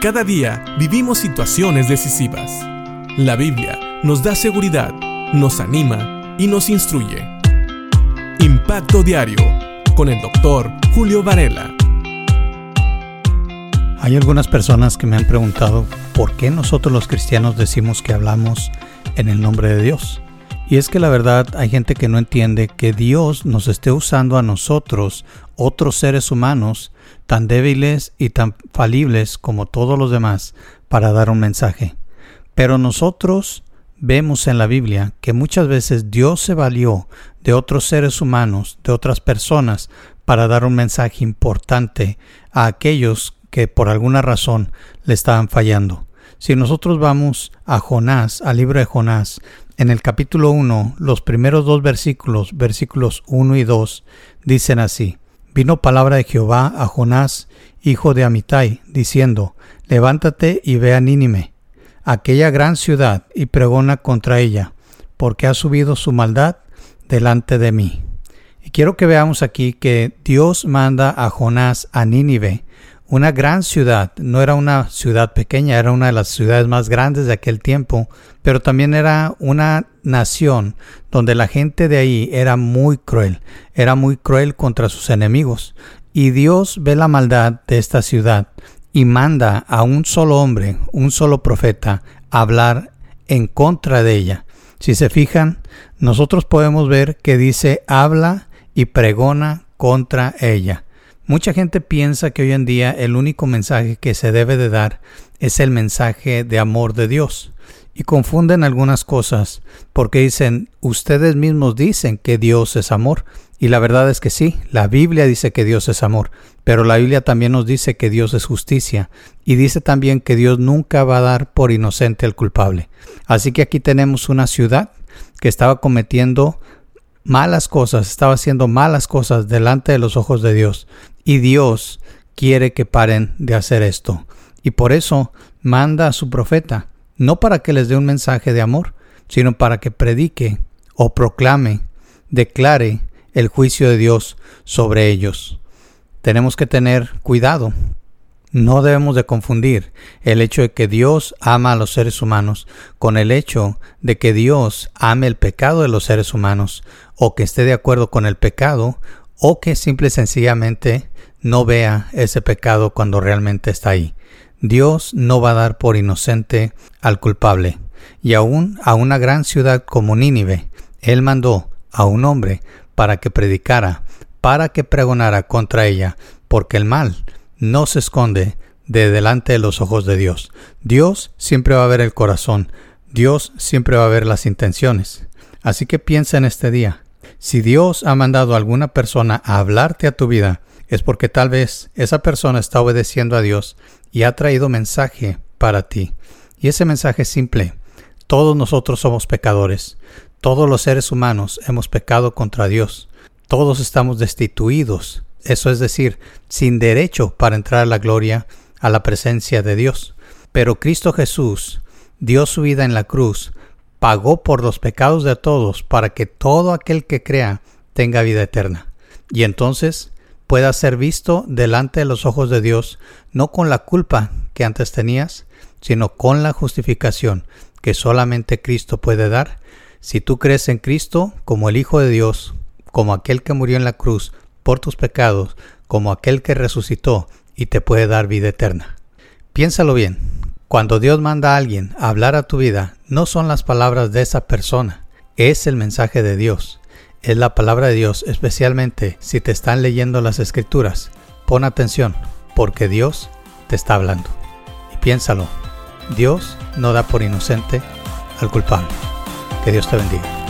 Cada día vivimos situaciones decisivas. La Biblia nos da seguridad, nos anima y nos instruye. Impacto Diario con el doctor Julio Varela. Hay algunas personas que me han preguntado por qué nosotros los cristianos decimos que hablamos en el nombre de Dios. Y es que la verdad hay gente que no entiende que Dios nos esté usando a nosotros, otros seres humanos, tan débiles y tan falibles como todos los demás, para dar un mensaje. Pero nosotros vemos en la Biblia que muchas veces Dios se valió de otros seres humanos, de otras personas, para dar un mensaje importante a aquellos que por alguna razón le estaban fallando. Si nosotros vamos a Jonás, al libro de Jonás, en el capítulo 1, los primeros dos versículos, versículos 1 y 2, dicen así, Vino palabra de Jehová a Jonás, hijo de Amitai, diciendo, Levántate y ve a Nínime, aquella gran ciudad, y pregona contra ella, porque ha subido su maldad delante de mí. Y quiero que veamos aquí que Dios manda a Jonás a Nínive, una gran ciudad, no era una ciudad pequeña, era una de las ciudades más grandes de aquel tiempo, pero también era una nación donde la gente de ahí era muy cruel, era muy cruel contra sus enemigos. Y Dios ve la maldad de esta ciudad y manda a un solo hombre, un solo profeta, a hablar en contra de ella. Si se fijan, nosotros podemos ver que dice habla y pregona contra ella. Mucha gente piensa que hoy en día el único mensaje que se debe de dar es el mensaje de amor de Dios. Y confunden algunas cosas porque dicen, ustedes mismos dicen que Dios es amor. Y la verdad es que sí, la Biblia dice que Dios es amor, pero la Biblia también nos dice que Dios es justicia y dice también que Dios nunca va a dar por inocente al culpable. Así que aquí tenemos una ciudad que estaba cometiendo malas cosas, estaba haciendo malas cosas delante de los ojos de Dios. Y Dios quiere que paren de hacer esto. Y por eso manda a su profeta, no para que les dé un mensaje de amor, sino para que predique o proclame, declare el juicio de Dios sobre ellos. Tenemos que tener cuidado no debemos de confundir el hecho de que Dios ama a los seres humanos con el hecho de que Dios ame el pecado de los seres humanos o que esté de acuerdo con el pecado o que simple y sencillamente no vea ese pecado cuando realmente está ahí. Dios no va a dar por inocente al culpable. Y aún a una gran ciudad como Nínive, Él mandó a un hombre para que predicara, para que pregonara contra ella, porque el mal no se esconde de delante de los ojos de Dios. Dios siempre va a ver el corazón, Dios siempre va a ver las intenciones. Así que piensa en este día. Si Dios ha mandado a alguna persona a hablarte a tu vida, es porque tal vez esa persona está obedeciendo a Dios y ha traído mensaje para ti. Y ese mensaje es simple. Todos nosotros somos pecadores. Todos los seres humanos hemos pecado contra Dios. Todos estamos destituidos eso es decir, sin derecho para entrar a la gloria, a la presencia de Dios. Pero Cristo Jesús dio su vida en la cruz, pagó por los pecados de todos para que todo aquel que crea tenga vida eterna. Y entonces pueda ser visto delante de los ojos de Dios, no con la culpa que antes tenías, sino con la justificación que solamente Cristo puede dar. Si tú crees en Cristo como el Hijo de Dios, como aquel que murió en la cruz por tus pecados como aquel que resucitó y te puede dar vida eterna. Piénsalo bien, cuando Dios manda a alguien a hablar a tu vida, no son las palabras de esa persona, es el mensaje de Dios. Es la palabra de Dios, especialmente si te están leyendo las escrituras. Pon atención, porque Dios te está hablando. Y piénsalo, Dios no da por inocente al culpable. Que Dios te bendiga.